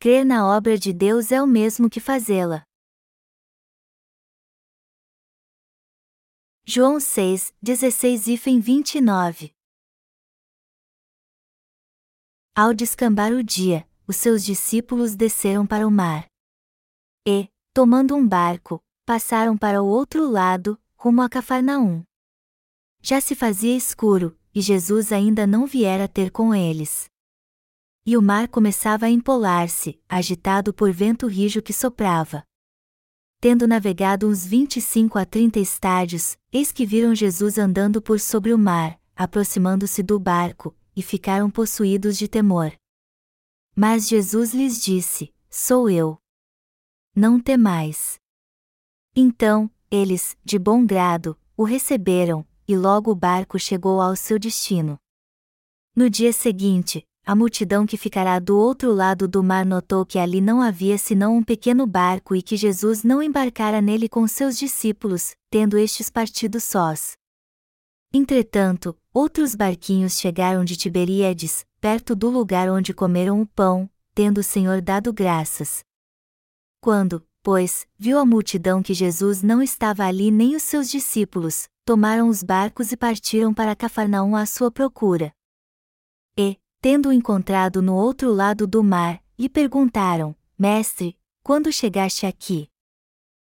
crer na obra de Deus é o mesmo que fazê-la. João 6, 16 e 29 Ao descambar o dia, os seus discípulos desceram para o mar. E, tomando um barco, passaram para o outro lado, rumo a Cafarnaum. Já se fazia escuro, e Jesus ainda não viera ter com eles. E o mar começava a empolar-se, agitado por vento rijo que soprava. Tendo navegado uns vinte e cinco a trinta estádios, eis que viram Jesus andando por sobre o mar, aproximando-se do barco, e ficaram possuídos de temor. Mas Jesus lhes disse: Sou eu. Não temais. Então, eles, de bom grado, o receberam, e logo o barco chegou ao seu destino. No dia seguinte, a multidão que ficará do outro lado do mar notou que ali não havia senão um pequeno barco e que Jesus não embarcara nele com seus discípulos, tendo estes partido sós. Entretanto, outros barquinhos chegaram de Tiberíades, perto do lugar onde comeram o pão, tendo o Senhor dado graças. Quando, pois, viu a multidão que Jesus não estava ali nem os seus discípulos, tomaram os barcos e partiram para Cafarnaum à sua procura. Tendo-o encontrado no outro lado do mar, lhe perguntaram: Mestre, quando chegaste aqui?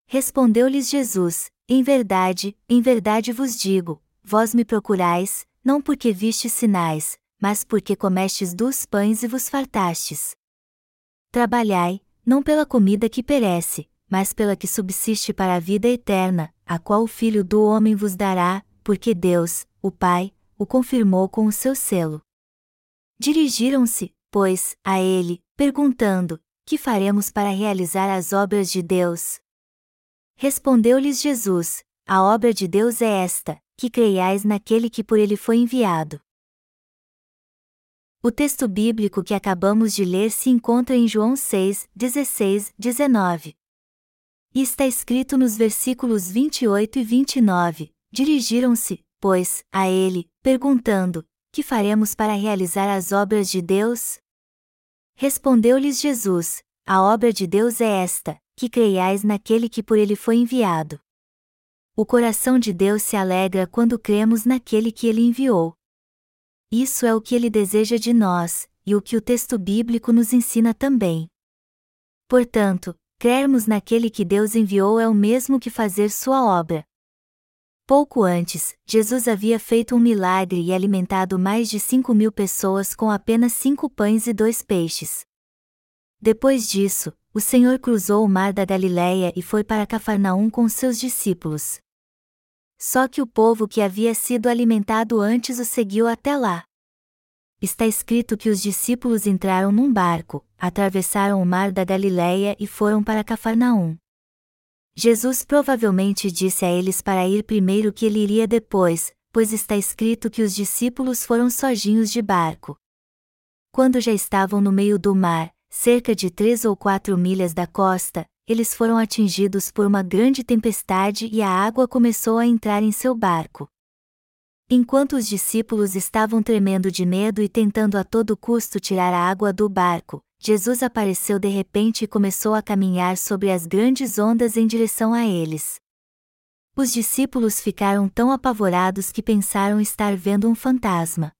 Respondeu-lhes Jesus: Em verdade, em verdade vos digo, vós me procurais, não porque vistes sinais, mas porque comestes dos pães e vos fartastes. Trabalhai, não pela comida que perece, mas pela que subsiste para a vida eterna, a qual o Filho do Homem vos dará, porque Deus, o Pai, o confirmou com o seu selo. Dirigiram-se, pois, a ele, perguntando: Que faremos para realizar as obras de Deus? Respondeu-lhes Jesus: A obra de Deus é esta, que creiais naquele que por ele foi enviado. O texto bíblico que acabamos de ler se encontra em João 6, 16, 19. E está escrito nos versículos 28 e 29. Dirigiram-se, pois, a ele, perguntando: que faremos para realizar as obras de Deus? Respondeu-lhes Jesus: A obra de Deus é esta, que creiais naquele que por ele foi enviado. O coração de Deus se alegra quando cremos naquele que ele enviou. Isso é o que ele deseja de nós, e o que o texto bíblico nos ensina também. Portanto, crermos naquele que Deus enviou é o mesmo que fazer sua obra. Pouco antes, Jesus havia feito um milagre e alimentado mais de cinco mil pessoas com apenas cinco pães e dois peixes. Depois disso, o Senhor cruzou o mar da Galiléia e foi para Cafarnaum com seus discípulos. Só que o povo que havia sido alimentado antes o seguiu até lá. Está escrito que os discípulos entraram num barco, atravessaram o mar da Galiléia e foram para Cafarnaum. Jesus provavelmente disse a eles para ir primeiro que ele iria depois, pois está escrito que os discípulos foram sozinhos de barco. Quando já estavam no meio do mar, cerca de três ou quatro milhas da costa, eles foram atingidos por uma grande tempestade e a água começou a entrar em seu barco. Enquanto os discípulos estavam tremendo de medo e tentando a todo custo tirar a água do barco, Jesus apareceu de repente e começou a caminhar sobre as grandes ondas em direção a eles. Os discípulos ficaram tão apavorados que pensaram estar vendo um fantasma.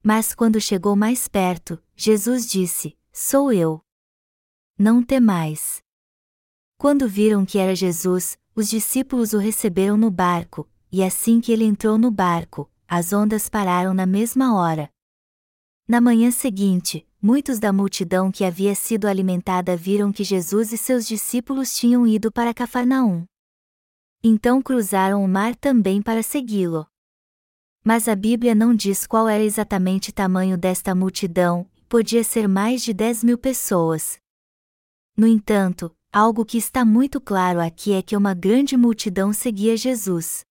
Mas quando chegou mais perto, Jesus disse: Sou eu. Não temais. Quando viram que era Jesus, os discípulos o receberam no barco, e assim que ele entrou no barco, as ondas pararam na mesma hora. Na manhã seguinte, muitos da multidão que havia sido alimentada viram que Jesus e seus discípulos tinham ido para Cafarnaum. Então cruzaram o mar também para segui-lo. Mas a Bíblia não diz qual era exatamente o tamanho desta multidão, podia ser mais de dez mil pessoas. No entanto, algo que está muito claro aqui é que uma grande multidão seguia Jesus.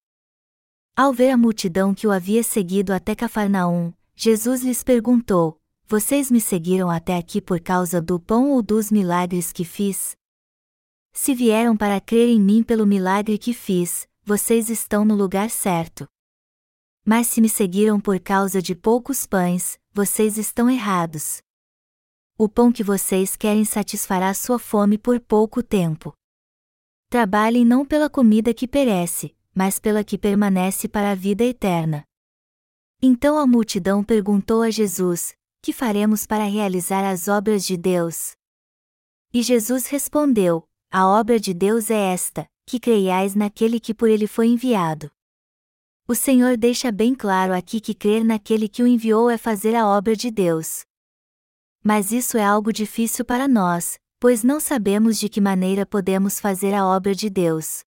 Ao ver a multidão que o havia seguido até Cafarnaum, Jesus lhes perguntou: vocês me seguiram até aqui por causa do pão ou dos milagres que fiz? Se vieram para crer em mim pelo milagre que fiz, vocês estão no lugar certo. Mas se me seguiram por causa de poucos pães, vocês estão errados. O pão que vocês querem satisfará sua fome por pouco tempo. Trabalhem não pela comida que perece, mas pela que permanece para a vida eterna. Então a multidão perguntou a Jesus: Que faremos para realizar as obras de Deus? E Jesus respondeu: A obra de Deus é esta, que creiais naquele que por ele foi enviado. O Senhor deixa bem claro aqui que crer naquele que o enviou é fazer a obra de Deus. Mas isso é algo difícil para nós, pois não sabemos de que maneira podemos fazer a obra de Deus.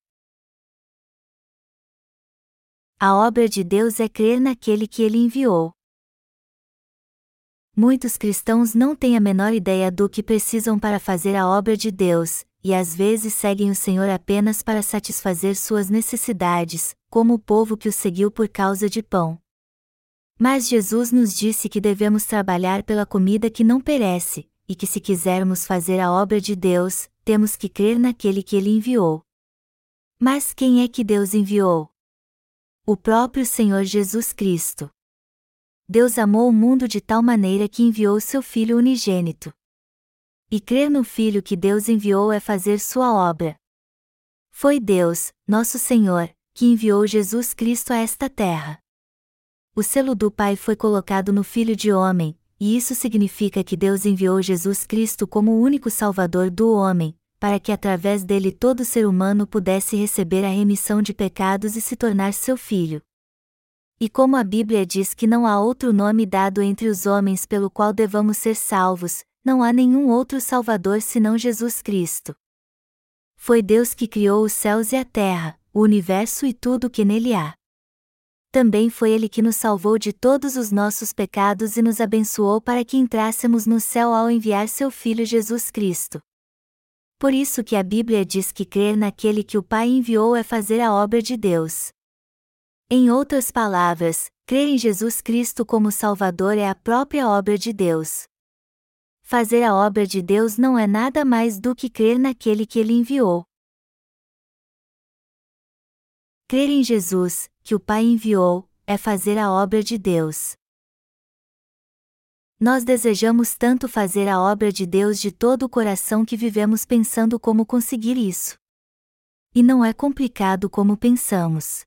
A obra de Deus é crer naquele que ele enviou. Muitos cristãos não têm a menor ideia do que precisam para fazer a obra de Deus, e às vezes seguem o Senhor apenas para satisfazer suas necessidades, como o povo que o seguiu por causa de pão. Mas Jesus nos disse que devemos trabalhar pela comida que não perece, e que se quisermos fazer a obra de Deus, temos que crer naquele que ele enviou. Mas quem é que Deus enviou? O próprio Senhor Jesus Cristo. Deus amou o mundo de tal maneira que enviou seu Filho unigênito. E crer no Filho que Deus enviou é fazer sua obra. Foi Deus, nosso Senhor, que enviou Jesus Cristo a esta terra. O selo do Pai foi colocado no Filho de Homem, e isso significa que Deus enviou Jesus Cristo como o único Salvador do homem, para que através dele todo ser humano pudesse receber a remissão de pecados e se tornar seu filho. E como a Bíblia diz que não há outro nome dado entre os homens pelo qual devamos ser salvos, não há nenhum outro Salvador senão Jesus Cristo. Foi Deus que criou os céus e a terra, o universo e tudo o que nele há. Também foi Ele que nos salvou de todos os nossos pecados e nos abençoou para que entrássemos no céu ao enviar seu Filho Jesus Cristo. Por isso que a Bíblia diz que crer naquele que o Pai enviou é fazer a obra de Deus. Em outras palavras, crer em Jesus Cristo como Salvador é a própria obra de Deus fazer a obra de Deus não é nada mais do que crer naquele que ele enviou. Crer em Jesus, que o Pai enviou, é fazer a obra de Deus. Nós desejamos tanto fazer a obra de Deus de todo o coração que vivemos pensando como conseguir isso. E não é complicado como pensamos.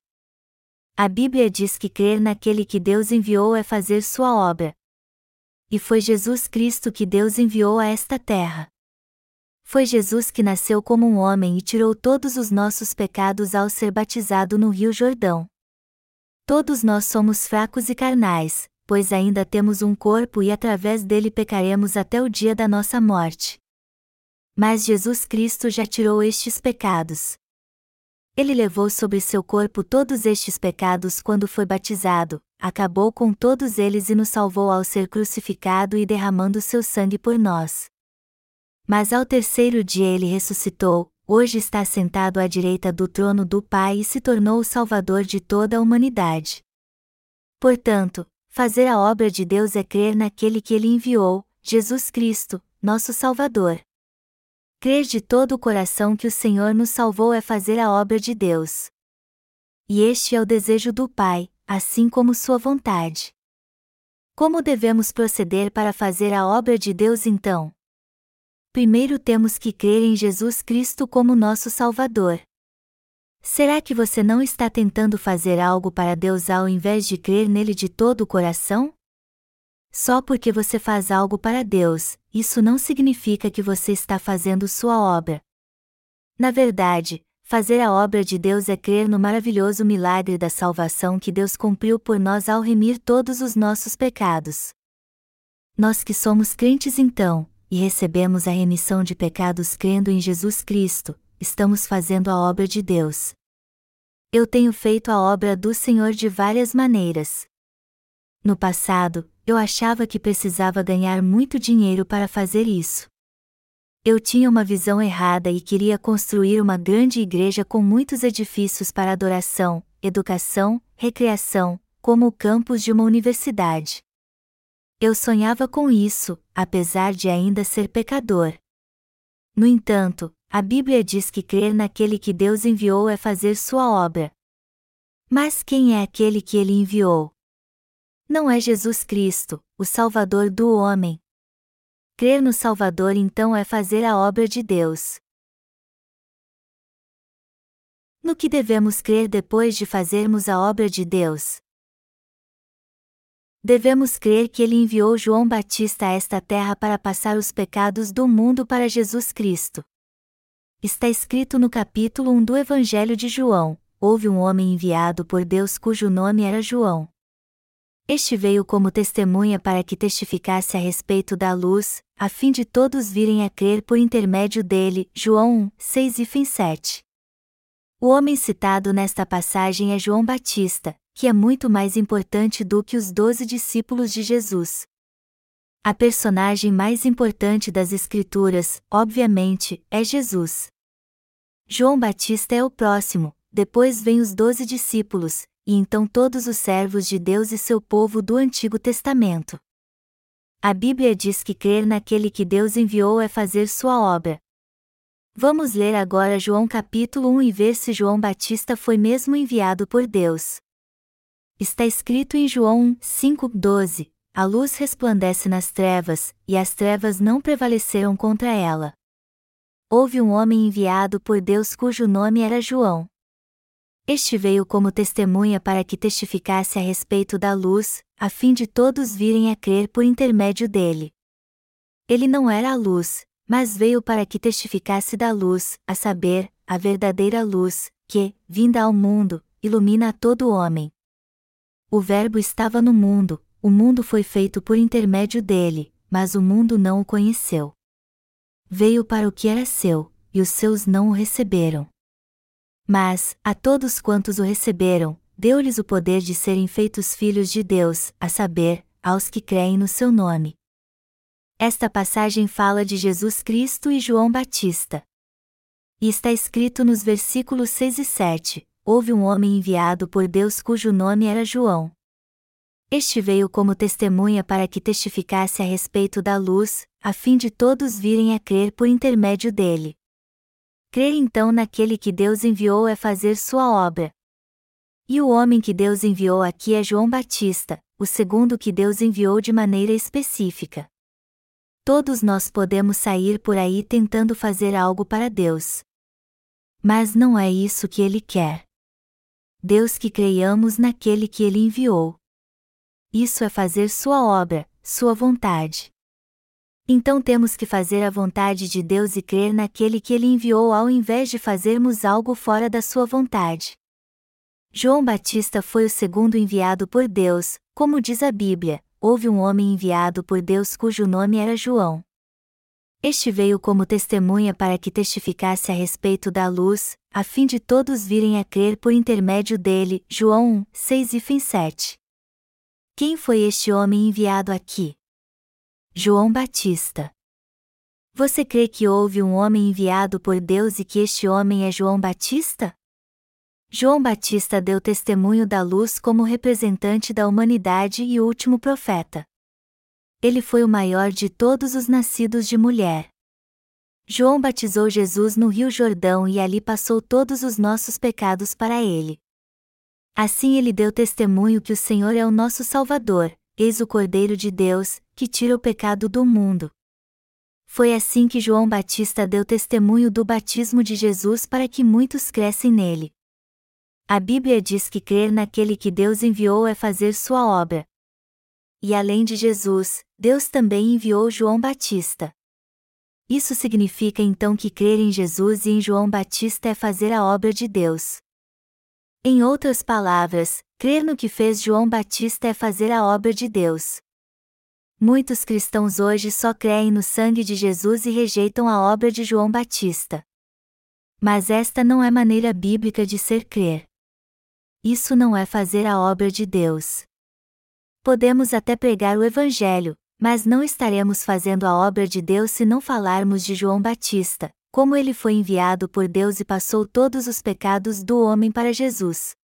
A Bíblia diz que crer naquele que Deus enviou é fazer sua obra, e foi Jesus Cristo que Deus enviou a esta terra. Foi Jesus que nasceu como um homem e tirou todos os nossos pecados ao ser batizado no Rio Jordão. Todos nós somos fracos e carnais, pois ainda temos um corpo e através dele pecaremos até o dia da nossa morte. Mas Jesus Cristo já tirou estes pecados. Ele levou sobre seu corpo todos estes pecados quando foi batizado, acabou com todos eles e nos salvou ao ser crucificado e derramando seu sangue por nós. Mas ao terceiro dia ele ressuscitou, hoje está sentado à direita do trono do Pai e se tornou o Salvador de toda a humanidade. Portanto, fazer a obra de Deus é crer naquele que ele enviou, Jesus Cristo, nosso Salvador. Crer de todo o coração que o Senhor nos salvou é fazer a obra de Deus. E este é o desejo do Pai, assim como sua vontade. Como devemos proceder para fazer a obra de Deus então? Primeiro temos que crer em Jesus Cristo como nosso Salvador. Será que você não está tentando fazer algo para Deus ao invés de crer nele de todo o coração? Só porque você faz algo para Deus, isso não significa que você está fazendo sua obra. Na verdade, Fazer a obra de Deus é crer no maravilhoso milagre da salvação que Deus cumpriu por nós ao remir todos os nossos pecados. Nós que somos crentes então, e recebemos a remissão de pecados crendo em Jesus Cristo, estamos fazendo a obra de Deus. Eu tenho feito a obra do Senhor de várias maneiras. No passado, eu achava que precisava ganhar muito dinheiro para fazer isso. Eu tinha uma visão errada e queria construir uma grande igreja com muitos edifícios para adoração, educação, recreação, como o campus de uma universidade. Eu sonhava com isso, apesar de ainda ser pecador. No entanto, a Bíblia diz que crer naquele que Deus enviou é fazer sua obra. Mas quem é aquele que ele enviou? Não é Jesus Cristo, o Salvador do homem, Crer no Salvador então é fazer a obra de Deus. No que devemos crer depois de fazermos a obra de Deus? Devemos crer que ele enviou João Batista a esta terra para passar os pecados do mundo para Jesus Cristo. Está escrito no capítulo 1 do Evangelho de João: houve um homem enviado por Deus cujo nome era João. Este veio como testemunha para que testificasse a respeito da luz, a fim de todos virem a crer por intermédio dele. João 1, 6 e 7. O homem citado nesta passagem é João Batista, que é muito mais importante do que os doze discípulos de Jesus. A personagem mais importante das Escrituras, obviamente, é Jesus. João Batista é o próximo, depois vem os doze discípulos, e então todos os servos de Deus e seu povo do Antigo Testamento. A Bíblia diz que crer naquele que Deus enviou é fazer sua obra. Vamos ler agora João capítulo 1 e ver se João Batista foi mesmo enviado por Deus. Está escrito em João 5:12: A luz resplandece nas trevas, e as trevas não prevaleceram contra ela. Houve um homem enviado por Deus cujo nome era João. Este veio como testemunha para que testificasse a respeito da luz, a fim de todos virem a crer por intermédio dele. Ele não era a luz, mas veio para que testificasse da luz, a saber, a verdadeira luz, que, vinda ao mundo, ilumina a todo homem. O Verbo estava no mundo, o mundo foi feito por intermédio dele, mas o mundo não o conheceu. Veio para o que era seu, e os seus não o receberam. Mas, a todos quantos o receberam, deu-lhes o poder de serem feitos filhos de Deus, a saber, aos que creem no seu nome. Esta passagem fala de Jesus Cristo e João Batista. E está escrito nos versículos 6 e 7: houve um homem enviado por Deus cujo nome era João. Este veio como testemunha para que testificasse a respeito da luz, a fim de todos virem a crer por intermédio dele. Crer então naquele que Deus enviou é fazer sua obra. E o homem que Deus enviou aqui é João Batista, o segundo que Deus enviou de maneira específica. Todos nós podemos sair por aí tentando fazer algo para Deus. Mas não é isso que ele quer. Deus que creiamos naquele que ele enviou. Isso é fazer sua obra, sua vontade. Então temos que fazer a vontade de Deus e crer naquele que ele enviou ao invés de fazermos algo fora da sua vontade. João Batista foi o segundo enviado por Deus, como diz a Bíblia, houve um homem enviado por Deus cujo nome era João. Este veio como testemunha para que testificasse a respeito da luz, a fim de todos virem a crer por intermédio dele. João 1, 6 e 7. Quem foi este homem enviado aqui? João Batista. Você crê que houve um homem enviado por Deus e que este homem é João Batista? João Batista deu testemunho da luz como representante da humanidade e último profeta ele foi o maior de todos os nascidos de mulher. João batizou Jesus no Rio Jordão e ali passou todos os nossos pecados para ele. Assim ele deu testemunho que o Senhor é o nosso Salvador, eis o Cordeiro de Deus, que tira o pecado do mundo. Foi assim que João Batista deu testemunho do batismo de Jesus para que muitos crescem nele. A Bíblia diz que crer naquele que Deus enviou é fazer sua obra. E além de Jesus, Deus também enviou João Batista. Isso significa então que crer em Jesus e em João Batista é fazer a obra de Deus. Em outras palavras, crer no que fez João Batista é fazer a obra de Deus. Muitos cristãos hoje só creem no sangue de Jesus e rejeitam a obra de João Batista. Mas esta não é maneira bíblica de ser crer. Isso não é fazer a obra de Deus. Podemos até pregar o Evangelho, mas não estaremos fazendo a obra de Deus se não falarmos de João Batista, como ele foi enviado por Deus e passou todos os pecados do homem para Jesus.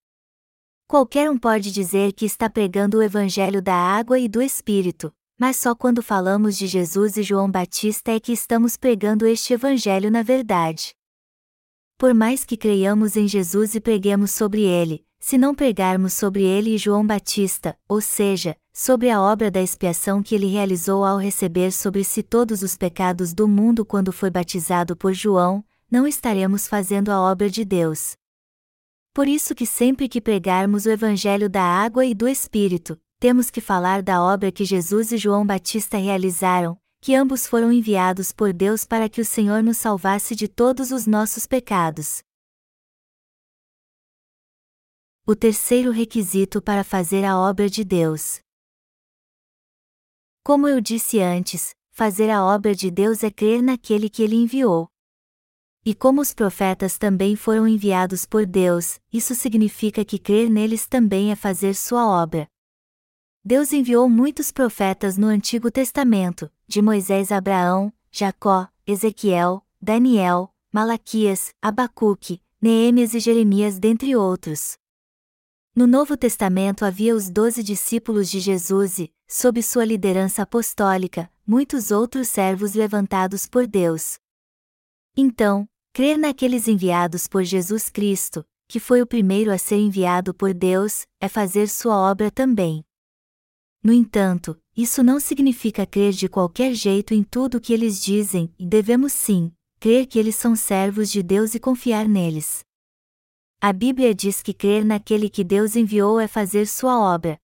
Qualquer um pode dizer que está pregando o Evangelho da água e do Espírito, mas só quando falamos de Jesus e João Batista é que estamos pregando este Evangelho na verdade. Por mais que creiamos em Jesus e preguemos sobre ele, se não pregarmos sobre ele e João Batista, ou seja, sobre a obra da expiação que ele realizou ao receber sobre si todos os pecados do mundo quando foi batizado por João, não estaremos fazendo a obra de Deus. Por isso que sempre que pregarmos o evangelho da água e do espírito, temos que falar da obra que Jesus e João Batista realizaram, que ambos foram enviados por Deus para que o Senhor nos salvasse de todos os nossos pecados. O terceiro requisito para fazer a obra de Deus. Como eu disse antes, fazer a obra de Deus é crer naquele que ele enviou. E como os profetas também foram enviados por Deus, isso significa que crer neles também é fazer sua obra. Deus enviou muitos profetas no Antigo Testamento, de Moisés a Abraão, Jacó, Ezequiel, Daniel, Malaquias, Abacuque, Neemias e Jeremias, dentre outros. No Novo Testamento havia os doze discípulos de Jesus e, sob sua liderança apostólica, muitos outros servos levantados por Deus. Então, crer naqueles enviados por Jesus Cristo, que foi o primeiro a ser enviado por Deus, é fazer sua obra também. No entanto, isso não significa crer de qualquer jeito em tudo o que eles dizem, e devemos sim, crer que eles são servos de Deus e confiar neles. A Bíblia diz que crer naquele que Deus enviou é fazer sua obra.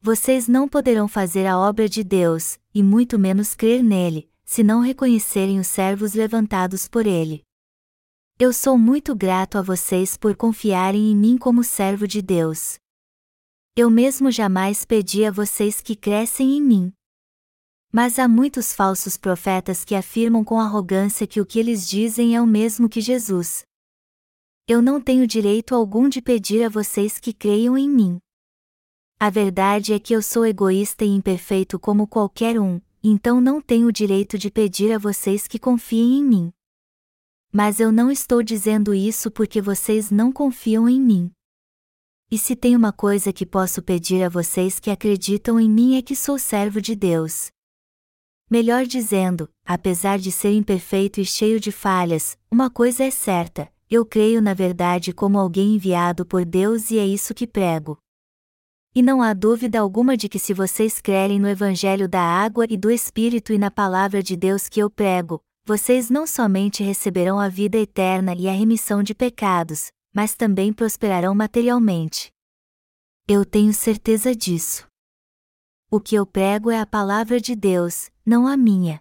Vocês não poderão fazer a obra de Deus, e muito menos crer nele, se não reconhecerem os servos levantados por ele. Eu sou muito grato a vocês por confiarem em mim como servo de Deus. Eu mesmo jamais pedi a vocês que crescem em mim. Mas há muitos falsos profetas que afirmam com arrogância que o que eles dizem é o mesmo que Jesus. Eu não tenho direito algum de pedir a vocês que creiam em mim. A verdade é que eu sou egoísta e imperfeito como qualquer um, então não tenho o direito de pedir a vocês que confiem em mim. Mas eu não estou dizendo isso porque vocês não confiam em mim. E se tem uma coisa que posso pedir a vocês que acreditam em mim é que sou servo de Deus. Melhor dizendo, apesar de ser imperfeito e cheio de falhas, uma coisa é certa: eu creio na verdade como alguém enviado por Deus e é isso que prego. E não há dúvida alguma de que se vocês crerem no Evangelho da água e do Espírito e na palavra de Deus que eu prego, vocês não somente receberão a vida eterna e a remissão de pecados, mas também prosperarão materialmente. Eu tenho certeza disso. O que eu prego é a palavra de Deus, não a minha.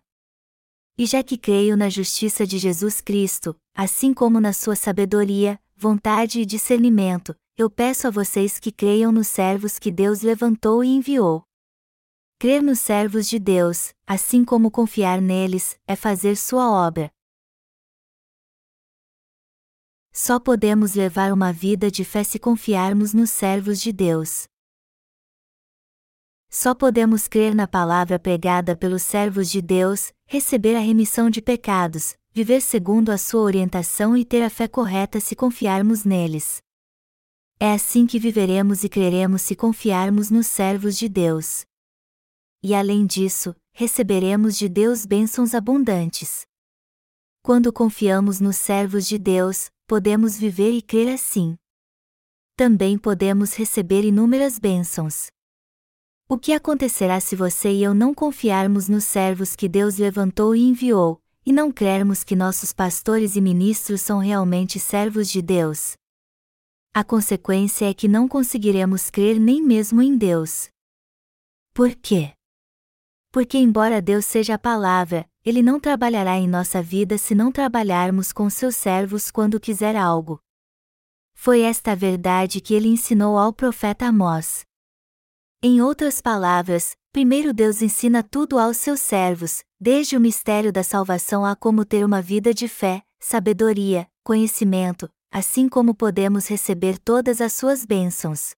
E já que creio na justiça de Jesus Cristo, assim como na sua sabedoria, vontade e discernimento, eu peço a vocês que creiam nos servos que Deus levantou e enviou. Crer nos servos de Deus, assim como confiar neles, é fazer sua obra. Só podemos levar uma vida de fé se confiarmos nos servos de Deus. Só podemos crer na palavra pregada pelos servos de Deus, receber a remissão de pecados, viver segundo a sua orientação e ter a fé correta se confiarmos neles. É assim que viveremos e creremos se confiarmos nos servos de Deus. E além disso, receberemos de Deus bênçãos abundantes. Quando confiamos nos servos de Deus, podemos viver e crer assim. Também podemos receber inúmeras bênçãos. O que acontecerá se você e eu não confiarmos nos servos que Deus levantou e enviou, e não crermos que nossos pastores e ministros são realmente servos de Deus? A consequência é que não conseguiremos crer nem mesmo em Deus. Por quê? Porque, embora Deus seja a palavra, ele não trabalhará em nossa vida se não trabalharmos com seus servos quando quiser algo. Foi esta verdade que ele ensinou ao profeta Amós. Em outras palavras, primeiro Deus ensina tudo aos seus servos, desde o mistério da salvação a como ter uma vida de fé, sabedoria, conhecimento, assim como podemos receber todas as suas bênçãos.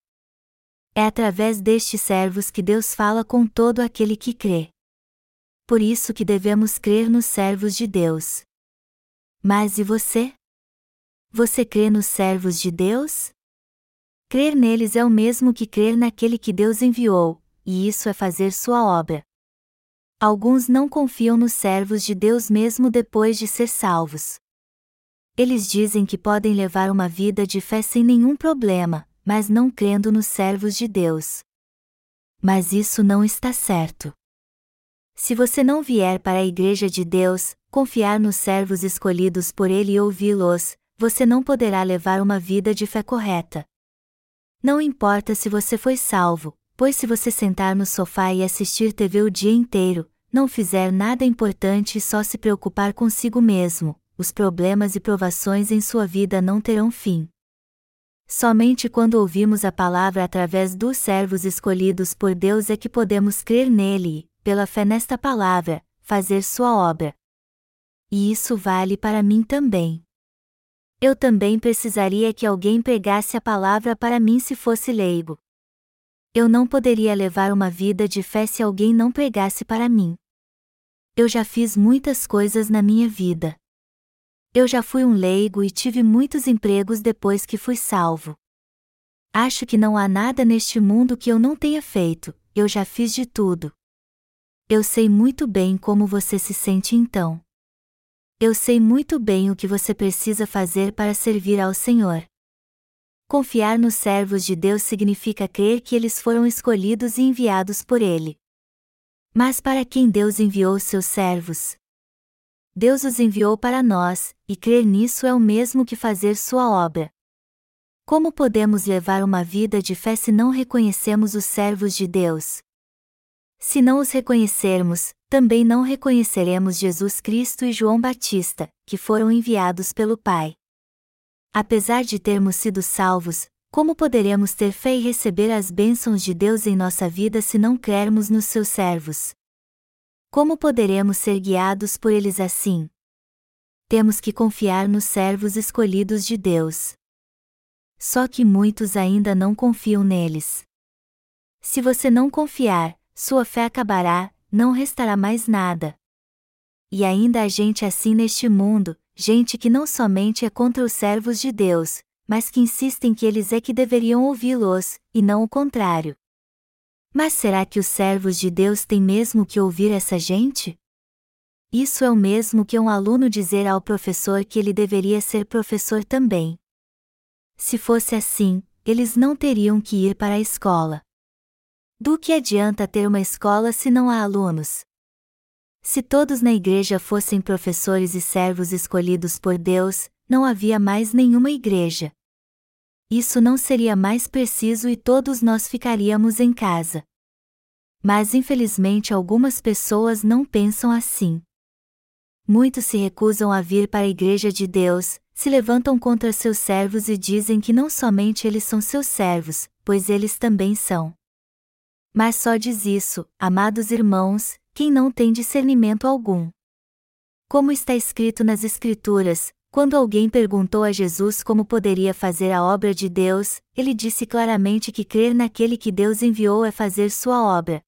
É através destes servos que Deus fala com todo aquele que crê por isso que devemos crer nos servos de Deus. Mas e você? Você crê nos servos de Deus? Crer neles é o mesmo que crer naquele que Deus enviou, e isso é fazer sua obra. Alguns não confiam nos servos de Deus mesmo depois de ser salvos. Eles dizem que podem levar uma vida de fé sem nenhum problema, mas não crendo nos servos de Deus. Mas isso não está certo. Se você não vier para a Igreja de Deus, confiar nos servos escolhidos por Ele e ouvi-los, você não poderá levar uma vida de fé correta. Não importa se você foi salvo, pois se você sentar no sofá e assistir TV o dia inteiro, não fizer nada importante e só se preocupar consigo mesmo, os problemas e provações em sua vida não terão fim. Somente quando ouvimos a palavra através dos servos escolhidos por Deus é que podemos crer nele e, pela fé nesta palavra, fazer sua obra. E isso vale para mim também. Eu também precisaria que alguém pregasse a palavra para mim se fosse leigo. Eu não poderia levar uma vida de fé se alguém não pregasse para mim. Eu já fiz muitas coisas na minha vida. Eu já fui um leigo e tive muitos empregos depois que fui salvo. Acho que não há nada neste mundo que eu não tenha feito, eu já fiz de tudo. Eu sei muito bem como você se sente então. Eu sei muito bem o que você precisa fazer para servir ao Senhor. Confiar nos servos de Deus significa crer que eles foram escolhidos e enviados por Ele. Mas para quem Deus enviou seus servos? Deus os enviou para nós, e crer nisso é o mesmo que fazer sua obra. Como podemos levar uma vida de fé se não reconhecemos os servos de Deus? Se não os reconhecermos, também não reconheceremos Jesus Cristo e João Batista, que foram enviados pelo Pai. Apesar de termos sido salvos, como poderemos ter fé e receber as bênçãos de Deus em nossa vida se não crermos nos seus servos? Como poderemos ser guiados por eles assim? Temos que confiar nos servos escolhidos de Deus. Só que muitos ainda não confiam neles. Se você não confiar, sua fé acabará, não restará mais nada. E ainda há gente assim neste mundo, gente que não somente é contra os servos de Deus, mas que insistem que eles é que deveriam ouvi-los, e não o contrário. Mas será que os servos de Deus têm mesmo que ouvir essa gente? Isso é o mesmo que um aluno dizer ao professor que ele deveria ser professor também. Se fosse assim, eles não teriam que ir para a escola. Do que adianta ter uma escola se não há alunos? Se todos na igreja fossem professores e servos escolhidos por Deus, não havia mais nenhuma igreja. Isso não seria mais preciso e todos nós ficaríamos em casa. Mas infelizmente algumas pessoas não pensam assim. Muitos se recusam a vir para a igreja de Deus, se levantam contra seus servos e dizem que não somente eles são seus servos, pois eles também são. Mas só diz isso, amados irmãos, quem não tem discernimento algum. Como está escrito nas Escrituras, quando alguém perguntou a Jesus como poderia fazer a obra de Deus, ele disse claramente que crer naquele que Deus enviou é fazer sua obra.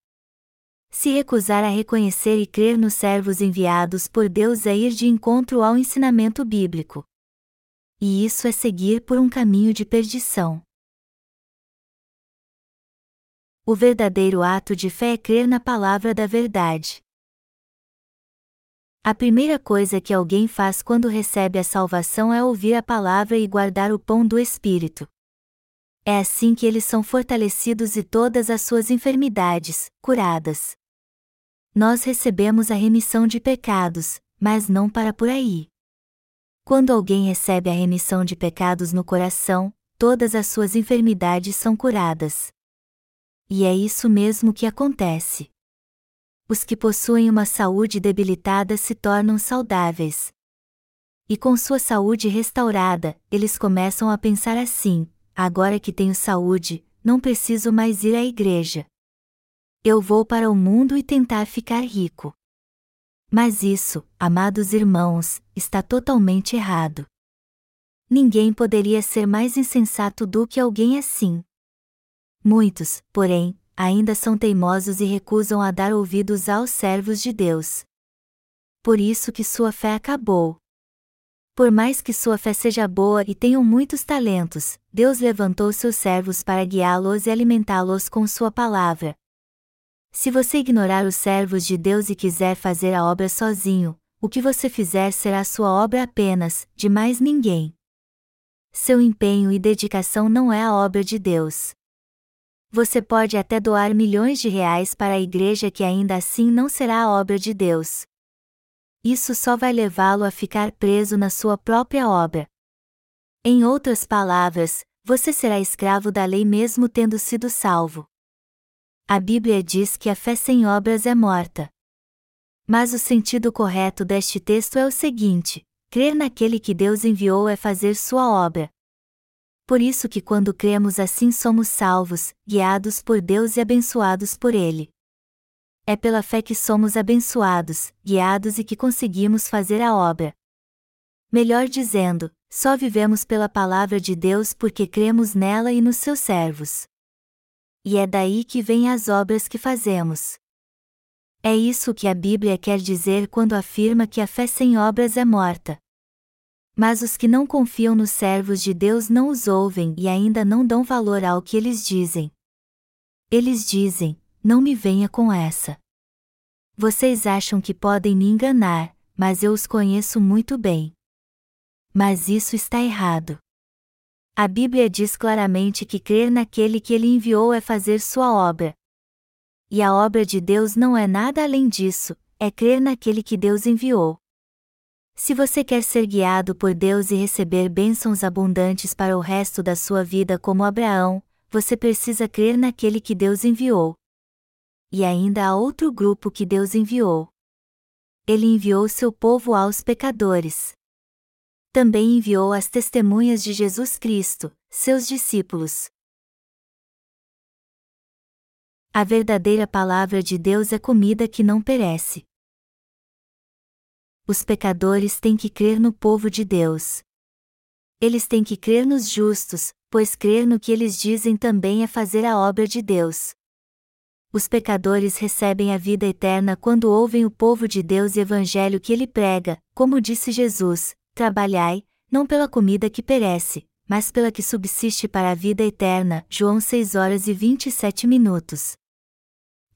Se recusar a reconhecer e crer nos servos enviados por Deus é ir de encontro ao ensinamento bíblico. E isso é seguir por um caminho de perdição. O verdadeiro ato de fé é crer na palavra da verdade. A primeira coisa que alguém faz quando recebe a salvação é ouvir a palavra e guardar o pão do Espírito. É assim que eles são fortalecidos e todas as suas enfermidades, curadas. Nós recebemos a remissão de pecados, mas não para por aí. Quando alguém recebe a remissão de pecados no coração, todas as suas enfermidades são curadas. E é isso mesmo que acontece. Os que possuem uma saúde debilitada se tornam saudáveis. E com sua saúde restaurada, eles começam a pensar assim: agora que tenho saúde, não preciso mais ir à igreja. Eu vou para o mundo e tentar ficar rico. Mas isso, amados irmãos, está totalmente errado. Ninguém poderia ser mais insensato do que alguém assim. Muitos, porém, ainda são teimosos e recusam a dar ouvidos aos servos de Deus. Por isso que sua fé acabou. Por mais que sua fé seja boa e tenham muitos talentos, Deus levantou seus servos para guiá-los e alimentá-los com sua palavra. Se você ignorar os servos de Deus e quiser fazer a obra sozinho, o que você fizer será sua obra apenas, de mais ninguém. seu empenho e dedicação não é a obra de Deus. Você pode até doar milhões de reais para a igreja que ainda assim não será a obra de Deus. Isso só vai levá-lo a ficar preso na sua própria obra. Em outras palavras, você será escravo da lei mesmo tendo sido salvo. A Bíblia diz que a fé sem obras é morta. Mas o sentido correto deste texto é o seguinte: crer naquele que Deus enviou é fazer sua obra. Por isso que quando cremos assim somos salvos, guiados por Deus e abençoados por ele. É pela fé que somos abençoados, guiados e que conseguimos fazer a obra. Melhor dizendo, só vivemos pela palavra de Deus porque cremos nela e nos seus servos. E é daí que vêm as obras que fazemos. É isso que a Bíblia quer dizer quando afirma que a fé sem obras é morta. Mas os que não confiam nos servos de Deus não os ouvem e ainda não dão valor ao que eles dizem. Eles dizem: Não me venha com essa. Vocês acham que podem me enganar, mas eu os conheço muito bem. Mas isso está errado. A Bíblia diz claramente que crer naquele que ele enviou é fazer sua obra, e a obra de Deus não é nada além disso, é crer naquele que Deus enviou. Se você quer ser guiado por Deus e receber bênçãos abundantes para o resto da sua vida como Abraão, você precisa crer naquele que Deus enviou. E ainda há outro grupo que Deus enviou. Ele enviou seu povo aos pecadores. Também enviou as testemunhas de Jesus Cristo, seus discípulos. A verdadeira palavra de Deus é comida que não perece. Os pecadores têm que crer no povo de Deus. Eles têm que crer nos justos, pois crer no que eles dizem também é fazer a obra de Deus. Os pecadores recebem a vida eterna quando ouvem o povo de Deus e o evangelho que ele prega, como disse Jesus: Trabalhai, não pela comida que perece, mas pela que subsiste para a vida eterna. João 6 horas e 27 minutos.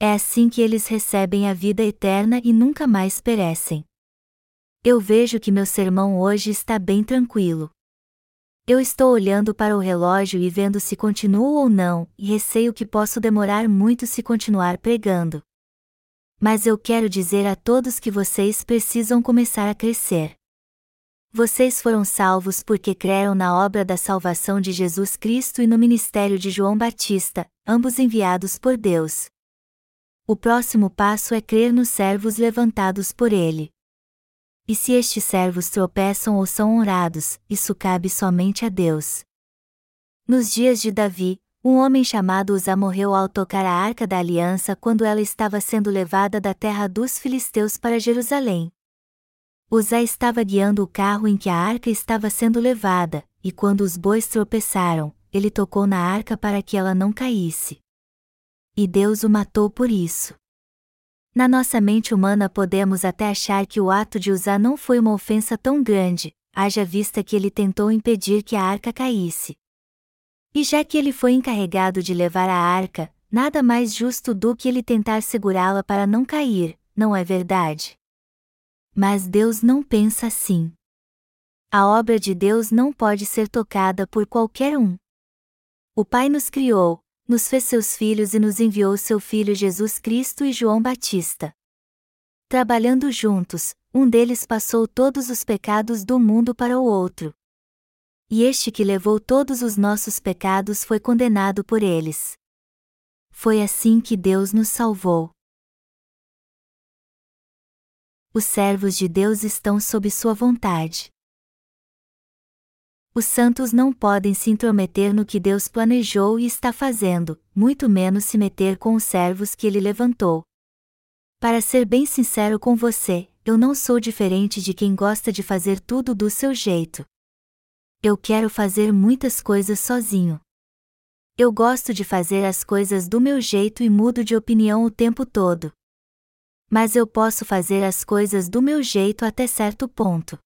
É assim que eles recebem a vida eterna e nunca mais perecem. Eu vejo que meu sermão hoje está bem tranquilo. Eu estou olhando para o relógio e vendo se continuo ou não, e receio que posso demorar muito se continuar pregando. Mas eu quero dizer a todos que vocês precisam começar a crescer. Vocês foram salvos porque creram na obra da salvação de Jesus Cristo e no ministério de João Batista, ambos enviados por Deus. O próximo passo é crer nos servos levantados por ele. E se estes servos tropeçam ou são honrados, isso cabe somente a Deus. Nos dias de Davi, um homem chamado Uza morreu ao tocar a arca da aliança quando ela estava sendo levada da terra dos filisteus para Jerusalém. Uzá estava guiando o carro em que a arca estava sendo levada, e quando os bois tropeçaram, ele tocou na arca para que ela não caísse e Deus o matou por isso. Na nossa mente humana podemos até achar que o ato de usar não foi uma ofensa tão grande, haja vista que ele tentou impedir que a arca caísse. E já que ele foi encarregado de levar a arca, nada mais justo do que ele tentar segurá-la para não cair, não é verdade? Mas Deus não pensa assim. A obra de Deus não pode ser tocada por qualquer um. O Pai nos criou, nos fez seus filhos e nos enviou seu Filho Jesus Cristo e João Batista. Trabalhando juntos, um deles passou todos os pecados do mundo para o outro. E este que levou todos os nossos pecados foi condenado por eles. Foi assim que Deus nos salvou. Os servos de Deus estão sob sua vontade. Os santos não podem se intrometer no que Deus planejou e está fazendo, muito menos se meter com os servos que ele levantou. Para ser bem sincero com você, eu não sou diferente de quem gosta de fazer tudo do seu jeito. Eu quero fazer muitas coisas sozinho. Eu gosto de fazer as coisas do meu jeito e mudo de opinião o tempo todo. Mas eu posso fazer as coisas do meu jeito até certo ponto.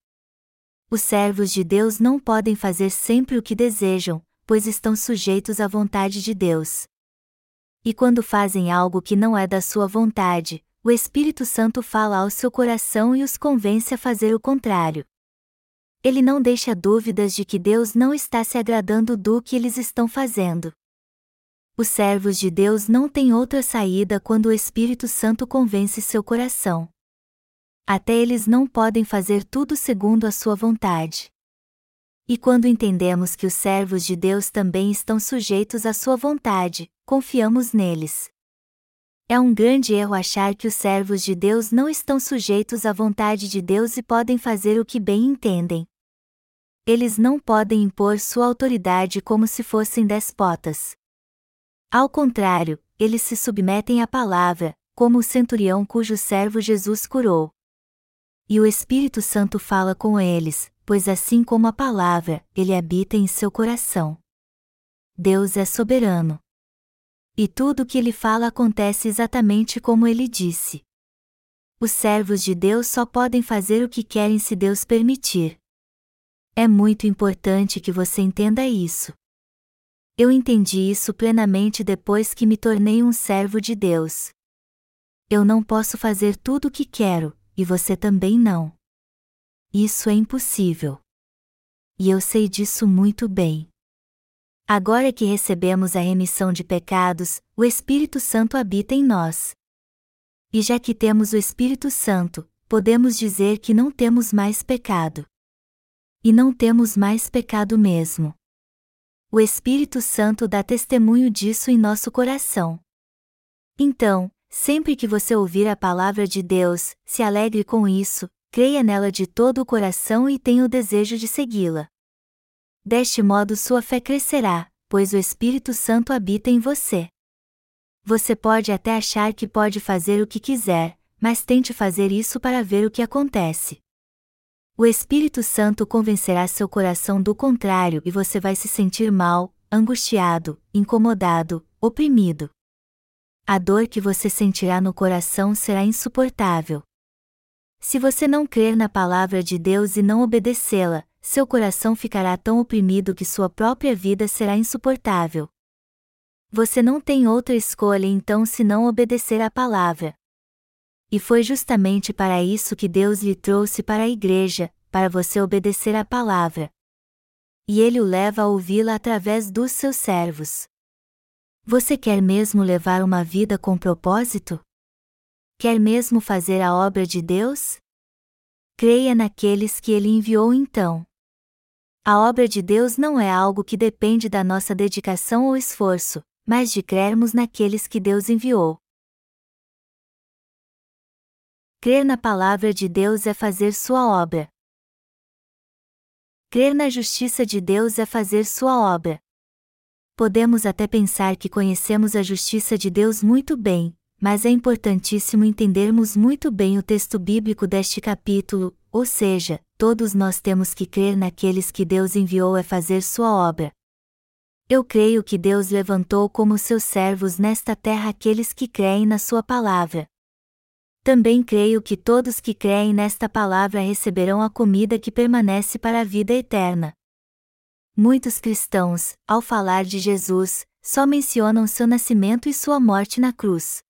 Os servos de Deus não podem fazer sempre o que desejam, pois estão sujeitos à vontade de Deus. E quando fazem algo que não é da sua vontade, o Espírito Santo fala ao seu coração e os convence a fazer o contrário. Ele não deixa dúvidas de que Deus não está se agradando do que eles estão fazendo. Os servos de Deus não têm outra saída quando o Espírito Santo convence seu coração. Até eles não podem fazer tudo segundo a sua vontade. E quando entendemos que os servos de Deus também estão sujeitos à sua vontade, confiamos neles. É um grande erro achar que os servos de Deus não estão sujeitos à vontade de Deus e podem fazer o que bem entendem. Eles não podem impor sua autoridade como se fossem despotas. Ao contrário, eles se submetem à palavra, como o centurião cujo servo Jesus curou. E o Espírito Santo fala com eles, pois assim como a palavra, ele habita em seu coração. Deus é soberano. E tudo o que ele fala acontece exatamente como ele disse. Os servos de Deus só podem fazer o que querem se Deus permitir. É muito importante que você entenda isso. Eu entendi isso plenamente depois que me tornei um servo de Deus. Eu não posso fazer tudo o que quero, e você também não. Isso é impossível. E eu sei disso muito bem. Agora que recebemos a remissão de pecados, o Espírito Santo habita em nós. E já que temos o Espírito Santo, podemos dizer que não temos mais pecado. E não temos mais pecado mesmo. O Espírito Santo dá testemunho disso em nosso coração. Então, sempre que você ouvir a palavra de Deus, se alegre com isso, creia nela de todo o coração e tenha o desejo de segui-la. Deste modo sua fé crescerá, pois o Espírito Santo habita em você. Você pode até achar que pode fazer o que quiser, mas tente fazer isso para ver o que acontece. O Espírito Santo convencerá seu coração do contrário e você vai se sentir mal, angustiado, incomodado, oprimido. A dor que você sentirá no coração será insuportável. Se você não crer na palavra de Deus e não obedecê-la, seu coração ficará tão oprimido que sua própria vida será insuportável. Você não tem outra escolha então senão obedecer à palavra. E foi justamente para isso que Deus lhe trouxe para a igreja, para você obedecer à palavra. E ele o leva a ouvi-la através dos seus servos. Você quer mesmo levar uma vida com propósito? Quer mesmo fazer a obra de Deus? Creia naqueles que ele enviou então. A obra de Deus não é algo que depende da nossa dedicação ou esforço, mas de crermos naqueles que Deus enviou. Crer na palavra de Deus é fazer sua obra. Crer na justiça de Deus é fazer sua obra. Podemos até pensar que conhecemos a justiça de Deus muito bem, mas é importantíssimo entendermos muito bem o texto bíblico deste capítulo, ou seja, todos nós temos que crer naqueles que Deus enviou a fazer sua obra. Eu creio que Deus levantou como seus servos nesta terra aqueles que creem na sua palavra. Também creio que todos que creem nesta palavra receberão a comida que permanece para a vida eterna. Muitos cristãos, ao falar de Jesus, só mencionam seu nascimento e sua morte na cruz.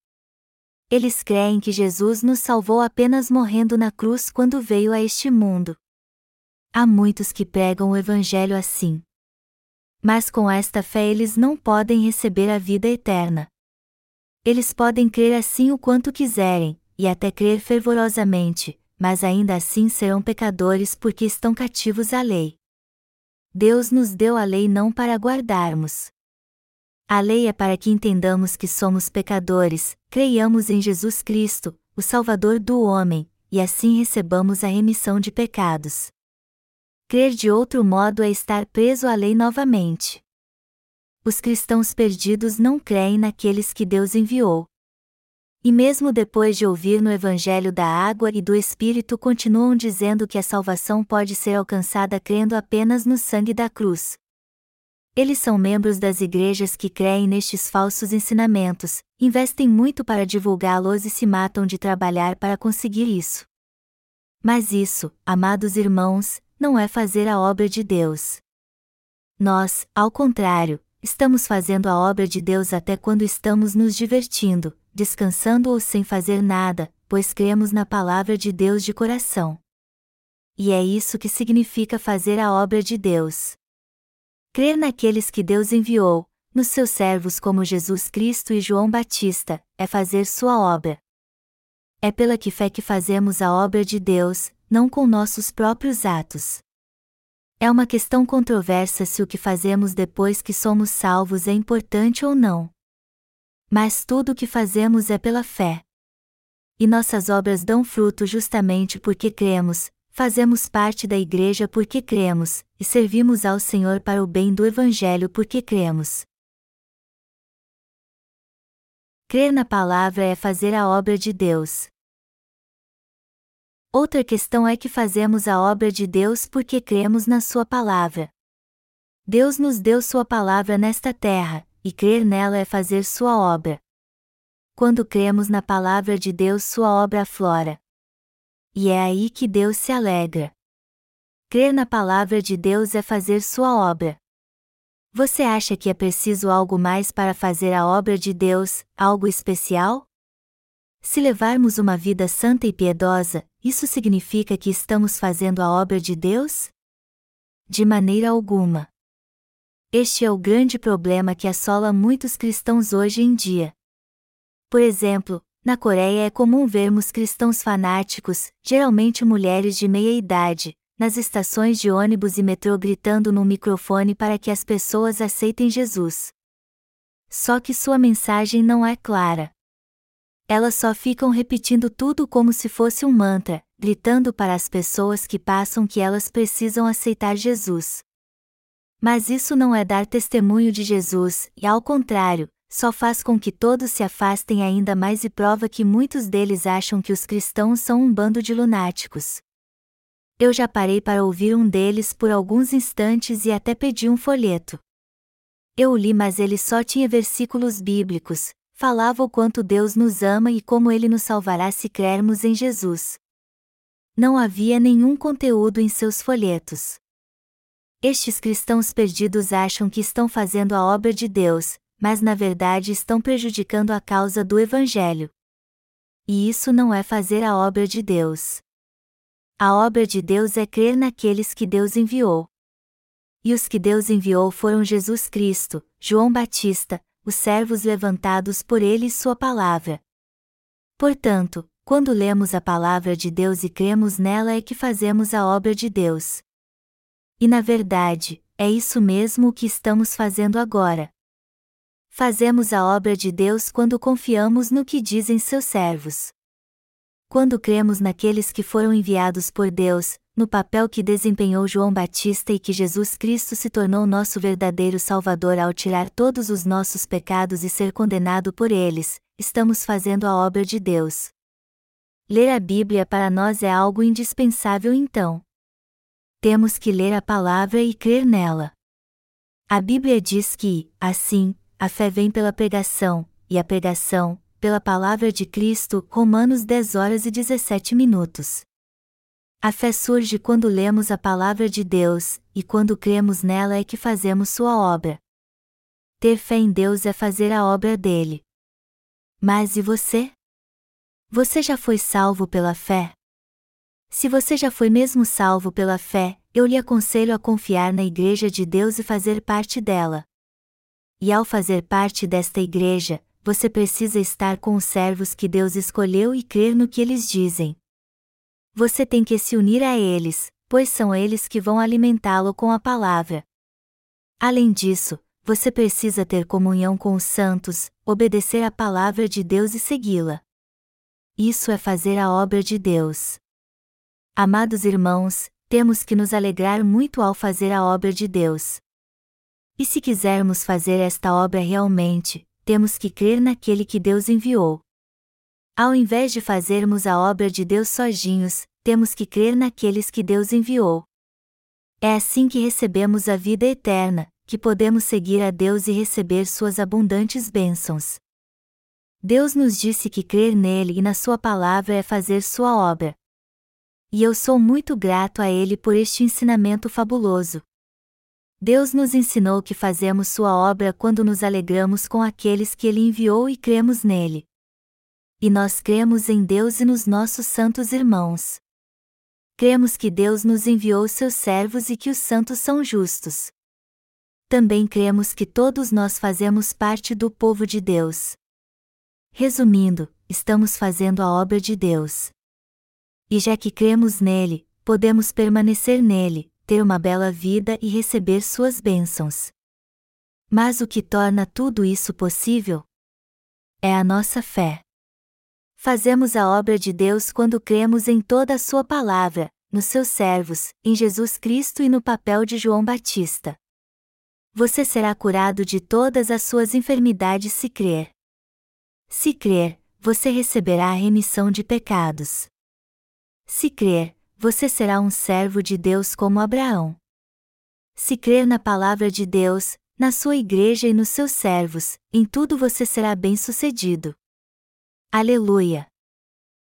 Eles creem que Jesus nos salvou apenas morrendo na cruz quando veio a este mundo. Há muitos que pregam o Evangelho assim. Mas com esta fé eles não podem receber a vida eterna. Eles podem crer assim o quanto quiserem, e até crer fervorosamente, mas ainda assim serão pecadores porque estão cativos à lei. Deus nos deu a lei não para guardarmos. A lei é para que entendamos que somos pecadores, creiamos em Jesus Cristo, o Salvador do homem, e assim recebamos a remissão de pecados. Crer de outro modo é estar preso à lei novamente. Os cristãos perdidos não creem naqueles que Deus enviou. E mesmo depois de ouvir no Evangelho da água e do Espírito continuam dizendo que a salvação pode ser alcançada crendo apenas no sangue da cruz, eles são membros das igrejas que creem nestes falsos ensinamentos, investem muito para divulgá-los e se matam de trabalhar para conseguir isso. Mas isso, amados irmãos, não é fazer a obra de Deus. Nós, ao contrário, estamos fazendo a obra de Deus até quando estamos nos divertindo, descansando ou sem fazer nada, pois cremos na palavra de Deus de coração. e é isso que significa fazer a obra de Deus. Crer naqueles que Deus enviou, nos seus servos como Jesus Cristo e João Batista, é fazer sua obra. É pela que fé que fazemos a obra de Deus, não com nossos próprios atos. É uma questão controversa se o que fazemos depois que somos salvos é importante ou não. Mas tudo o que fazemos é pela fé. E nossas obras dão fruto justamente porque cremos, fazemos parte da Igreja porque cremos, e servimos ao Senhor para o bem do Evangelho porque cremos. Crer na palavra é fazer a obra de Deus. Outra questão é que fazemos a obra de Deus porque cremos na Sua palavra. Deus nos deu Sua palavra nesta terra, e crer nela é fazer Sua obra. Quando cremos na palavra de Deus, Sua obra aflora. E é aí que Deus se alegra. Crer na palavra de Deus é fazer Sua obra. Você acha que é preciso algo mais para fazer a obra de Deus, algo especial? Se levarmos uma vida santa e piedosa, isso significa que estamos fazendo a obra de Deus? De maneira alguma. Este é o grande problema que assola muitos cristãos hoje em dia. Por exemplo, na Coreia é comum vermos cristãos fanáticos, geralmente mulheres de meia idade, nas estações de ônibus e metrô gritando num microfone para que as pessoas aceitem Jesus. Só que sua mensagem não é clara. Elas só ficam repetindo tudo como se fosse um mantra, gritando para as pessoas que passam que elas precisam aceitar Jesus. Mas isso não é dar testemunho de Jesus, e ao contrário, só faz com que todos se afastem ainda mais e prova que muitos deles acham que os cristãos são um bando de lunáticos. Eu já parei para ouvir um deles por alguns instantes e até pedi um folheto. Eu o li, mas ele só tinha versículos bíblicos, falava o quanto Deus nos ama e como ele nos salvará se crermos em Jesus. Não havia nenhum conteúdo em seus folhetos. Estes cristãos perdidos acham que estão fazendo a obra de Deus, mas na verdade estão prejudicando a causa do Evangelho. E isso não é fazer a obra de Deus. A obra de Deus é crer naqueles que Deus enviou. E os que Deus enviou foram Jesus Cristo, João Batista, os servos levantados por ele e sua palavra. Portanto, quando lemos a palavra de Deus e cremos nela é que fazemos a obra de Deus. E na verdade, é isso mesmo o que estamos fazendo agora. Fazemos a obra de Deus quando confiamos no que dizem seus servos. Quando cremos naqueles que foram enviados por Deus, no papel que desempenhou João Batista e que Jesus Cristo se tornou nosso verdadeiro Salvador ao tirar todos os nossos pecados e ser condenado por eles, estamos fazendo a obra de Deus. Ler a Bíblia para nós é algo indispensável então. Temos que ler a palavra e crer nela. A Bíblia diz que, assim, a fé vem pela pregação, e a pregação, pela palavra de Cristo, Romanos 10 horas e 17 minutos. A fé surge quando lemos a palavra de Deus, e quando cremos nela é que fazemos sua obra. Ter fé em Deus é fazer a obra dele. Mas e você? Você já foi salvo pela fé? Se você já foi mesmo salvo pela fé, eu lhe aconselho a confiar na Igreja de Deus e fazer parte dela. E ao fazer parte desta igreja, você precisa estar com os servos que Deus escolheu e crer no que eles dizem. Você tem que se unir a eles, pois são eles que vão alimentá-lo com a palavra. Além disso, você precisa ter comunhão com os santos, obedecer à palavra de Deus e segui-la. Isso é fazer a obra de Deus. Amados irmãos, temos que nos alegrar muito ao fazer a obra de Deus. E se quisermos fazer esta obra realmente, temos que crer naquele que Deus enviou. Ao invés de fazermos a obra de Deus sozinhos, temos que crer naqueles que Deus enviou. É assim que recebemos a vida eterna, que podemos seguir a Deus e receber suas abundantes bênçãos. Deus nos disse que crer nele e na sua palavra é fazer sua obra. E eu sou muito grato a ele por este ensinamento fabuloso. Deus nos ensinou que fazemos Sua obra quando nos alegramos com aqueles que Ele enviou e cremos nele. E nós cremos em Deus e nos nossos santos irmãos. cremos que Deus nos enviou seus servos e que os santos são justos. Também cremos que todos nós fazemos parte do povo de Deus. Resumindo, estamos fazendo a obra de Deus. E já que cremos nele, podemos permanecer nele, ter uma bela vida e receber suas bênçãos. Mas o que torna tudo isso possível? É a nossa fé. Fazemos a obra de Deus quando cremos em toda a Sua palavra, nos seus servos, em Jesus Cristo e no papel de João Batista. Você será curado de todas as suas enfermidades se crer. Se crer, você receberá a remissão de pecados. Se crer, você será um servo de Deus como Abraão. Se crer na palavra de Deus, na sua igreja e nos seus servos, em tudo você será bem-sucedido. Aleluia!